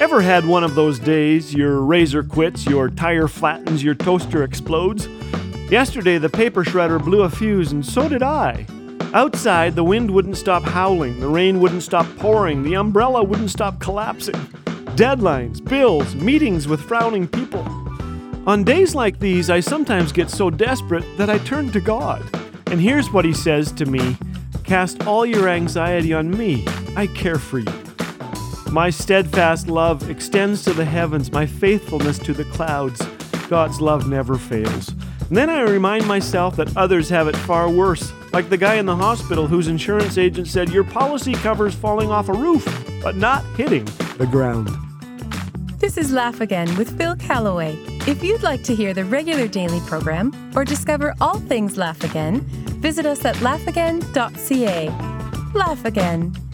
Ever had one of those days your razor quits, your tire flattens, your toaster explodes? Yesterday, the paper shredder blew a fuse, and so did I. Outside, the wind wouldn't stop howling, the rain wouldn't stop pouring, the umbrella wouldn't stop collapsing. Deadlines, bills, meetings with frowning people. On days like these, I sometimes get so desperate that I turn to God. And here's what He says to me Cast all your anxiety on me, I care for you. My steadfast love extends to the heavens, my faithfulness to the clouds. God's love never fails. And then I remind myself that others have it far worse, like the guy in the hospital whose insurance agent said, Your policy covers falling off a roof, but not hitting the ground. This is Laugh Again with Phil Callaway. If you'd like to hear the regular daily program or discover all things Laugh Again, visit us at laughagain.ca. Laugh Again,